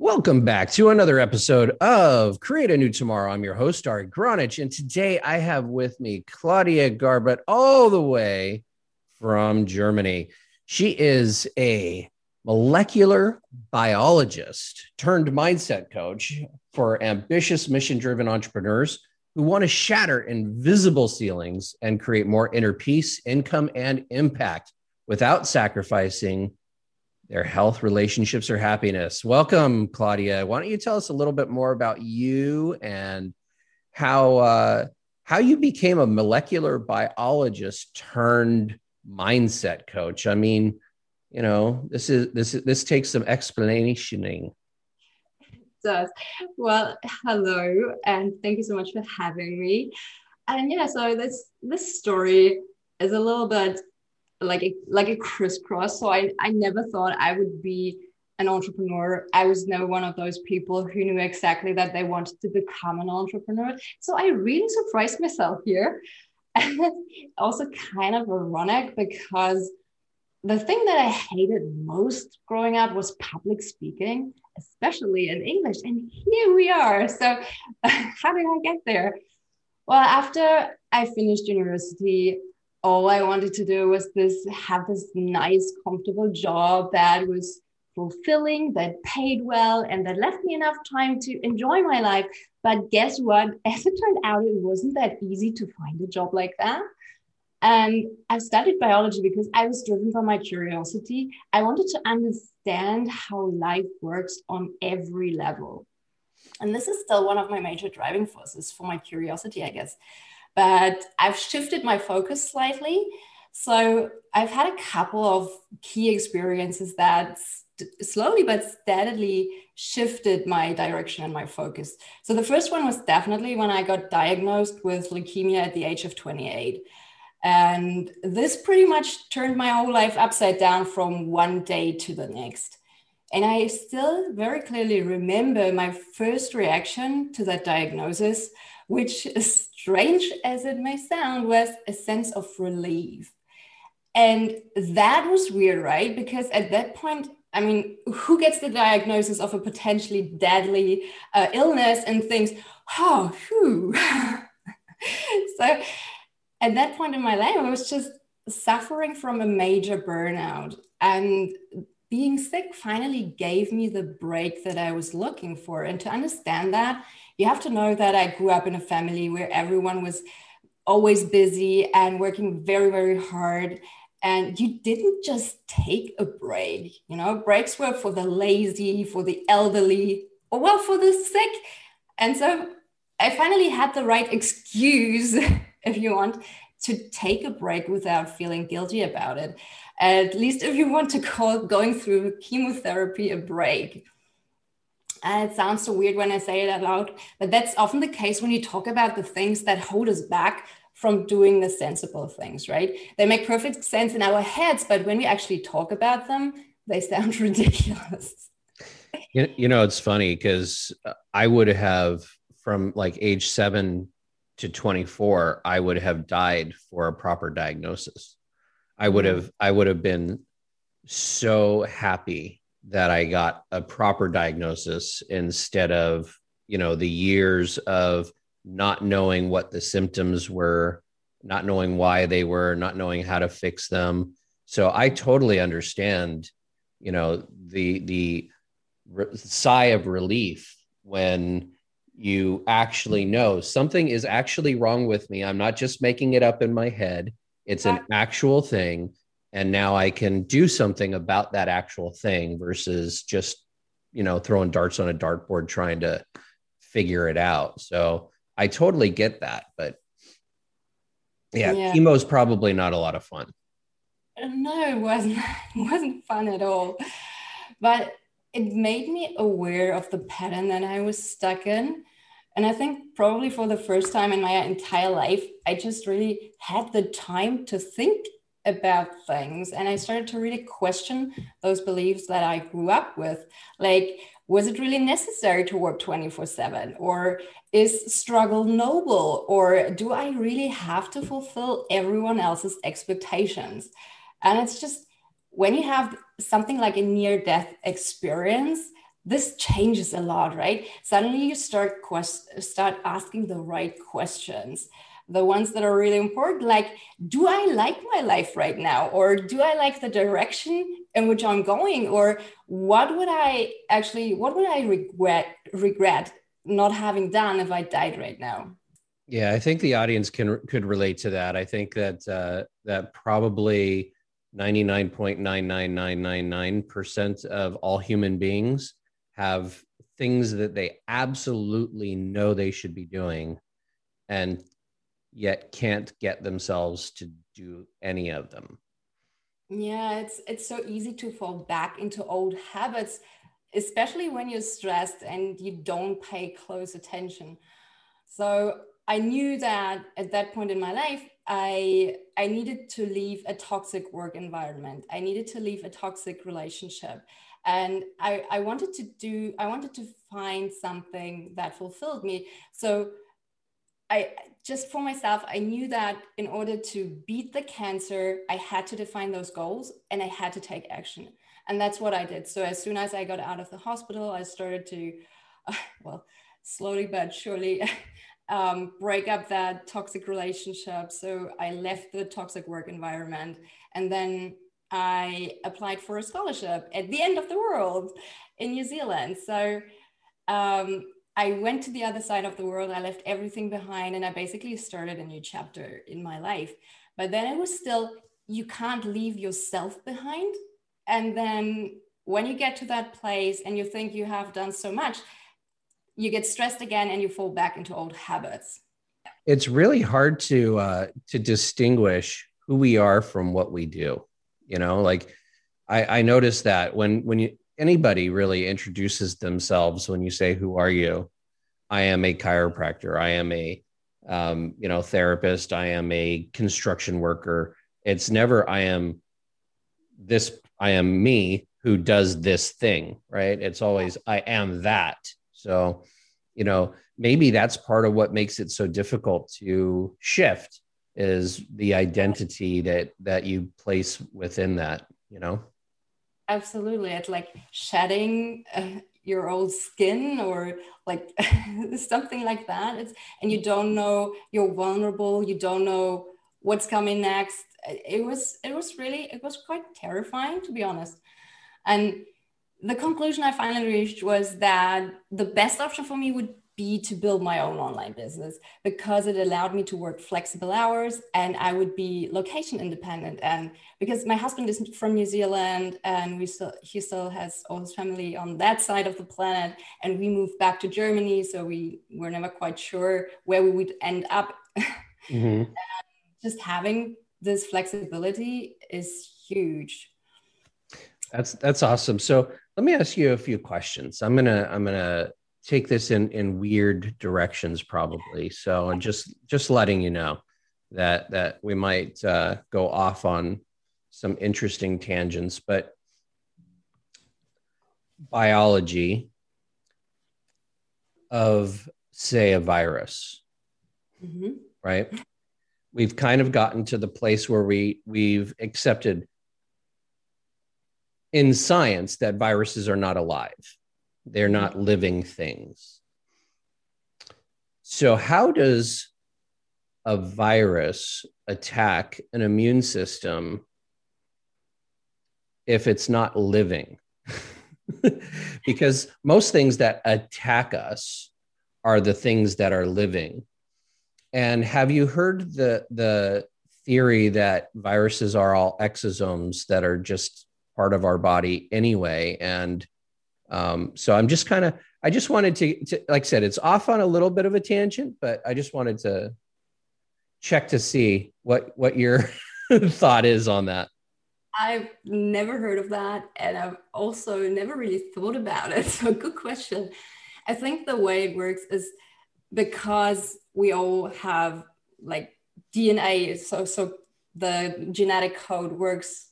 Welcome back to another episode of Create a New Tomorrow. I'm your host, Ari Gronich, and today I have with me Claudia Garbutt, all the way from Germany. She is a molecular biologist turned mindset coach for ambitious, mission driven entrepreneurs who want to shatter invisible ceilings and create more inner peace, income, and impact without sacrificing their health, relationships, or happiness. Welcome, Claudia. Why don't you tell us a little bit more about you and how uh, how you became a molecular biologist turned mindset coach? I mean, you know, this is this this takes some explanationing. does. Well, hello, and thank you so much for having me. And yeah, so this this story is a little bit like a like a crisscross. So I I never thought I would be an entrepreneur. I was no one of those people who knew exactly that they wanted to become an entrepreneur. So I really surprised myself here. And also kind of ironic because the thing that I hated most growing up was public speaking, especially in English. And here we are. So, how did I get there? Well, after I finished university, all I wanted to do was this have this nice, comfortable job that was fulfilling, that paid well, and that left me enough time to enjoy my life. But guess what? As it turned out, it wasn't that easy to find a job like that. And I studied biology because I was driven by my curiosity. I wanted to understand how life works on every level. And this is still one of my major driving forces for my curiosity, I guess but I've shifted my focus slightly. So I've had a couple of key experiences that slowly but steadily shifted my direction and my focus. So the first one was definitely when I got diagnosed with leukemia at the age of 28. And this pretty much turned my whole life upside down from one day to the next. And I still very clearly remember my first reaction to that diagnosis which, strange as it may sound, was a sense of relief. And that was weird, right? Because at that point, I mean, who gets the diagnosis of a potentially deadly uh, illness and thinks, oh, whew. so at that point in my life, I was just suffering from a major burnout. And being sick finally gave me the break that I was looking for. And to understand that, you have to know that I grew up in a family where everyone was always busy and working very, very hard. And you didn't just take a break. You know, breaks were for the lazy, for the elderly, or well, for the sick. And so I finally had the right excuse, if you want, to take a break without feeling guilty about it. At least if you want to call going through chemotherapy a break. And it sounds so weird when I say it out loud, but that's often the case when you talk about the things that hold us back from doing the sensible things, right? They make perfect sense in our heads, but when we actually talk about them, they sound ridiculous. You, know, it's funny because I would have from like age seven to 24, I would have died for a proper diagnosis. I would mm-hmm. have, I would have been so happy that I got a proper diagnosis instead of, you know, the years of not knowing what the symptoms were, not knowing why they were, not knowing how to fix them. So I totally understand, you know, the the re- sigh of relief when you actually know something is actually wrong with me. I'm not just making it up in my head. It's an actual thing and now i can do something about that actual thing versus just you know throwing darts on a dartboard trying to figure it out. So i totally get that but yeah, yeah. chemo is probably not a lot of fun. Uh, no it wasn't it wasn't fun at all. But it made me aware of the pattern that i was stuck in. And i think probably for the first time in my entire life i just really had the time to think about things and i started to really question those beliefs that i grew up with. Like was it really necessary to work 24 7 or is struggle noble? Or do i really have to fulfill everyone else's expectations? And it's just when you have something like a near death experience this changes a lot, right? Suddenly you start quest- start asking the right questions, the ones that are really important, like, do I like my life right now, or do I like the direction in which I'm going, or what would I actually, what would I regret regret not having done if I died right now? Yeah, I think the audience can could relate to that. I think that uh, that probably 99.99999% of all human beings have things that they absolutely know they should be doing and yet can't get themselves to do any of them. Yeah it's it's so easy to fall back into old habits especially when you're stressed and you don't pay close attention. So i knew that at that point in my life i i needed to leave a toxic work environment. I needed to leave a toxic relationship. And I, I wanted to do i wanted to find something that fulfilled me. So i just for myself i knew that in order to beat the cancer i had to define those goals and i had to take action. And that's what i did. So as soon as i got out of the hospital i started to uh, well slowly but surely um, break up that toxic relationship. So i left the toxic work environment and then I applied for a scholarship at the end of the world in New Zealand. So um, I went to the other side of the world. I left everything behind and I basically started a new chapter in my life. But then it was still, you can't leave yourself behind. And then when you get to that place and you think you have done so much, you get stressed again and you fall back into old habits. It's really hard to uh, to distinguish who we are from what we do you know like i i noticed that when when you anybody really introduces themselves when you say who are you? I am a chiropractor. I am a um, you know therapist. I am a construction worker. It's never i am this i am me who does this thing right? It's always i am that. So you know maybe that's part of what makes it so difficult to shift is the identity that that you place within that you know absolutely it's like shedding uh, your old skin or like something like that. It's and you don't know you're vulnerable you don't know what's coming next. It was it was really it was quite terrifying to be honest. And the conclusion i finally reached was that the best option for me would be to build my own online business because it allowed me to work flexible hours and I would be location independent. And because my husband is from New Zealand and we still he still has all his family on that side of the planet, and we moved back to Germany, so we were never quite sure where we would end up. Mm-hmm. just having this flexibility is huge. That's that's awesome. So let me ask you a few questions. I'm gonna I'm gonna take this in in weird directions probably. So and just just letting you know that that we might uh, go off on some interesting tangents but biology of say a virus mm-hmm. right? We've kind of gotten to the place where we we've accepted in science that viruses are not alive they're not living things. So, how does a virus attack an immune system if it's not living? because most things that attack us are the things that are living. And have you heard the the theory that viruses are all exosomes that are just part of our body anyway and um, so I'm just kind of, I just wanted to, to, like I said, it's off on a little bit of a tangent, but I just wanted to check to see what what your thought is on that. I've never heard of that, and I've also never really thought about it. So, good question. I think the way it works is because we all have like DNA, so so the genetic code works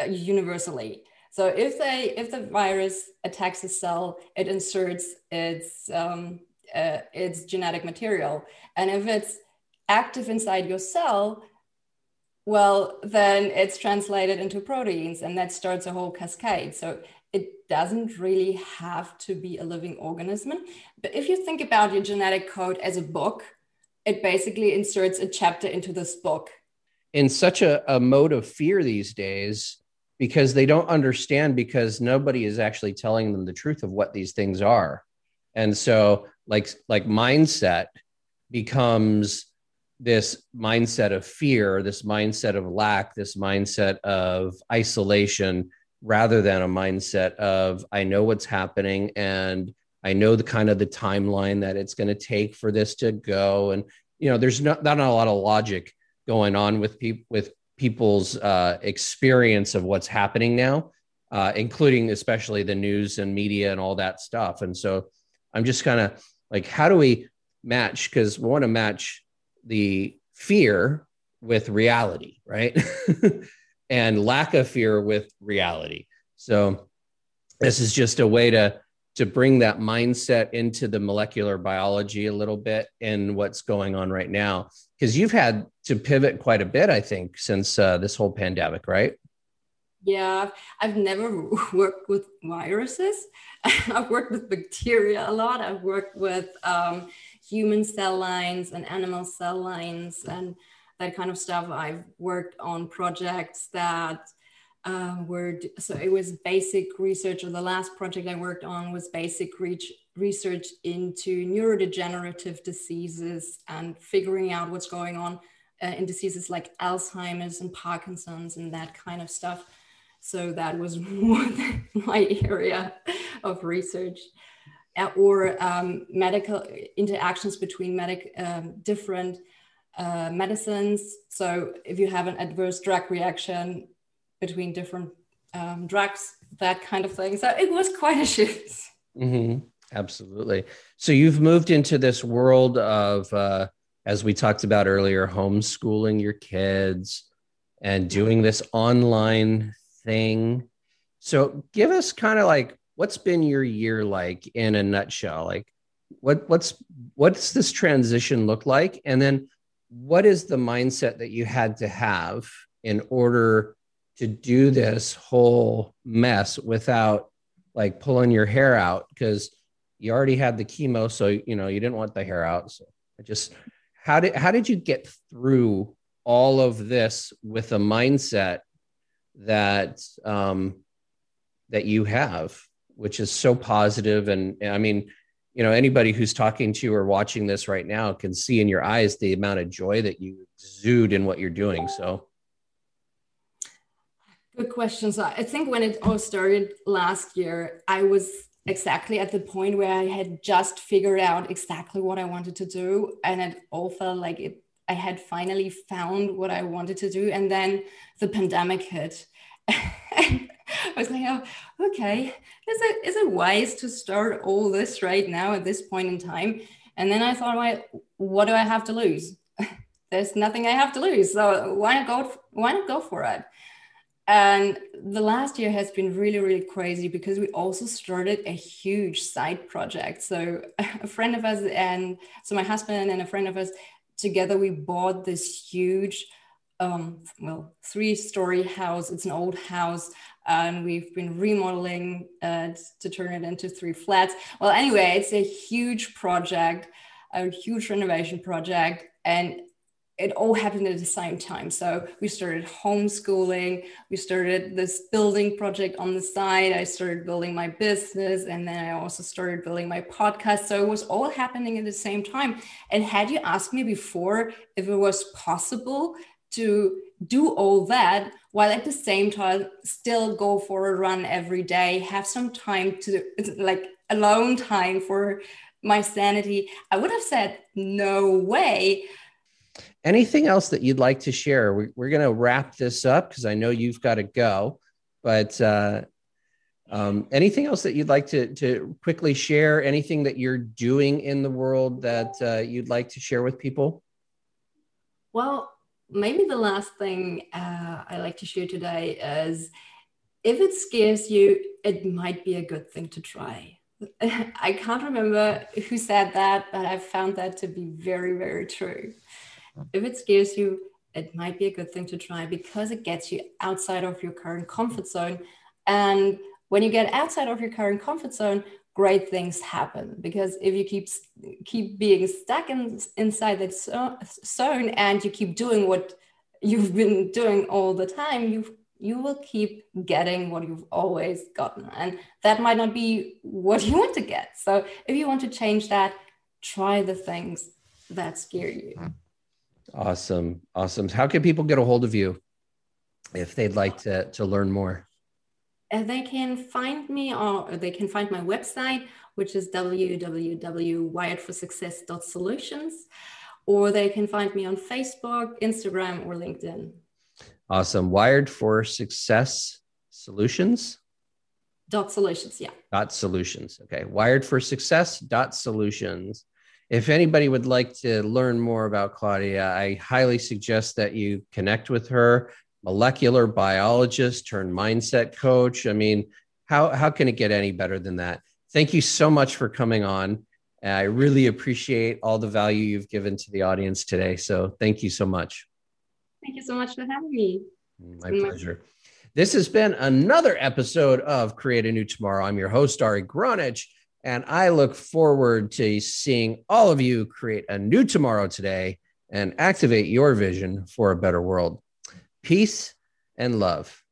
uh, universally. So if they if the virus attacks a cell, it inserts its um, uh, its genetic material, and if it's active inside your cell, well, then it's translated into proteins, and that starts a whole cascade. So it doesn't really have to be a living organism. But if you think about your genetic code as a book, it basically inserts a chapter into this book. In such a, a mode of fear these days, because they don't understand, because nobody is actually telling them the truth of what these things are. And so, like, like mindset becomes this mindset of fear, this mindset of lack, this mindset of isolation, rather than a mindset of I know what's happening and I know the kind of the timeline that it's going to take for this to go. And you know, there's not, not a lot of logic going on with people with people's uh, experience of what's happening now, uh, including especially the news and media and all that stuff. And so I'm just kind of like, how do we match? Because we want to match the fear with reality, right? and lack of fear with reality. So this is just a way to to bring that mindset into the molecular biology a little bit in what's going on right now. Because you've had to pivot quite a bit i think since uh, this whole pandemic right? Yeah. I've never worked with viruses. I've worked with bacteria a lot. I've worked with um, human cell lines and animal cell lines and that kind of stuff. I've worked on projects that um, were so it was basic research. Or the last project I worked on was basic reach, research into neurodegenerative diseases and figuring out what's going on uh, in diseases like Alzheimer's and Parkinson's and that kind of stuff. So that was more my area of research. Uh, or um, medical interactions between medic um, different uh, medicines. So if you have an adverse drug reaction between different um, drugs, that kind of thing. So it was quite a shift. Mm-hmm. Absolutely. So you've moved into this world of, uh, as we talked about earlier, homeschooling your kids and doing this online thing. So give us kind of like what's been your year like in a nutshell? Like what what's what's this transition look like? And then what is the mindset that you had to have in order to do this whole mess without like pulling your hair out because you already had the chemo so you know you didn't want the hair out. So I just how did how did you get through all of this with a mindset that um that you have which is so positive? And i mean you know anybody who's talking to you or watching this right now can see in your eyes the amount of joy that you exude in what you're doing. So good questions i think when it all started last year i was exactly at the point where i had just figured out exactly what i wanted to do and it all felt like it i had finally found what i wanted to do and then the pandemic hit I was like, oh, okay, is it is it wise to start all this right now at this point in time? And then I thought, well, what do I have to lose? There's nothing I have to lose, so why not go? Why not go for it? And the last year has been really, really crazy because we also started a huge side project. So a friend of us and so my husband and a friend of us together we bought this huge um, well, three story house. It's an old house, and we've been remodeling uh, to turn it into three flats. Well, anyway, it's a huge project, a huge renovation project, and it all happened at the same time. So we started homeschooling, we started this building project on the side. I started building my business, and then I also started building my podcast. So it was all happening at the same time. And had you asked me before if it was possible to do all that while at the same time still go for a run every day have some time to like alone time for my sanity i would have said no way anything else that you'd like to share we, are going to wrap this up because i know you've got to go but uh, um, anything else that you'd like to, to quickly share anything that you're doing in the world that uh, you'd like to share with people well maybe the last thing uh, I like to share today is if it scares you, it might be a good thing to try. I can't remember who said that, but I found that to be very, very true. If it scares you, it might be a good thing to try because it gets you outside of your current comfort zone. And when you get outside of your current comfort zone, great things happen because if you keep keep being stuck in, inside that zone and you keep doing what you've been doing all the time you you will keep getting what you've always gotten. And that might not be what you want to get. So if you want to change that try the things that scare you mm-hmm. Awesome awesome how can people get a hold of you if they'd like to to learn more uh, they can find me or they can find my website, which is www.wiredforsuccess.solutions, or they can find me on Facebook, Instagram, or LinkedIn. Awesome. Wired for Success Solutions? Dot solutions, yeah. Dot solutions. Okay. Wired for Success dot solutions. If anybody would like to learn more about Claudia, I highly suggest that you connect with her molecular biologist turned mindset coach. I mean, how, how can it get any better than that? Thank you so much for coming on. I really appreciate all the value you've given to the audience today. So thank you so much. Thank you so much for having me. My pleasure. This has been another episode of Create a New Tomorrow. I'm your host, Ari Gronich, and I look forward to seeing all of you create a new tomorrow today and activate your vision for a better world peace and love.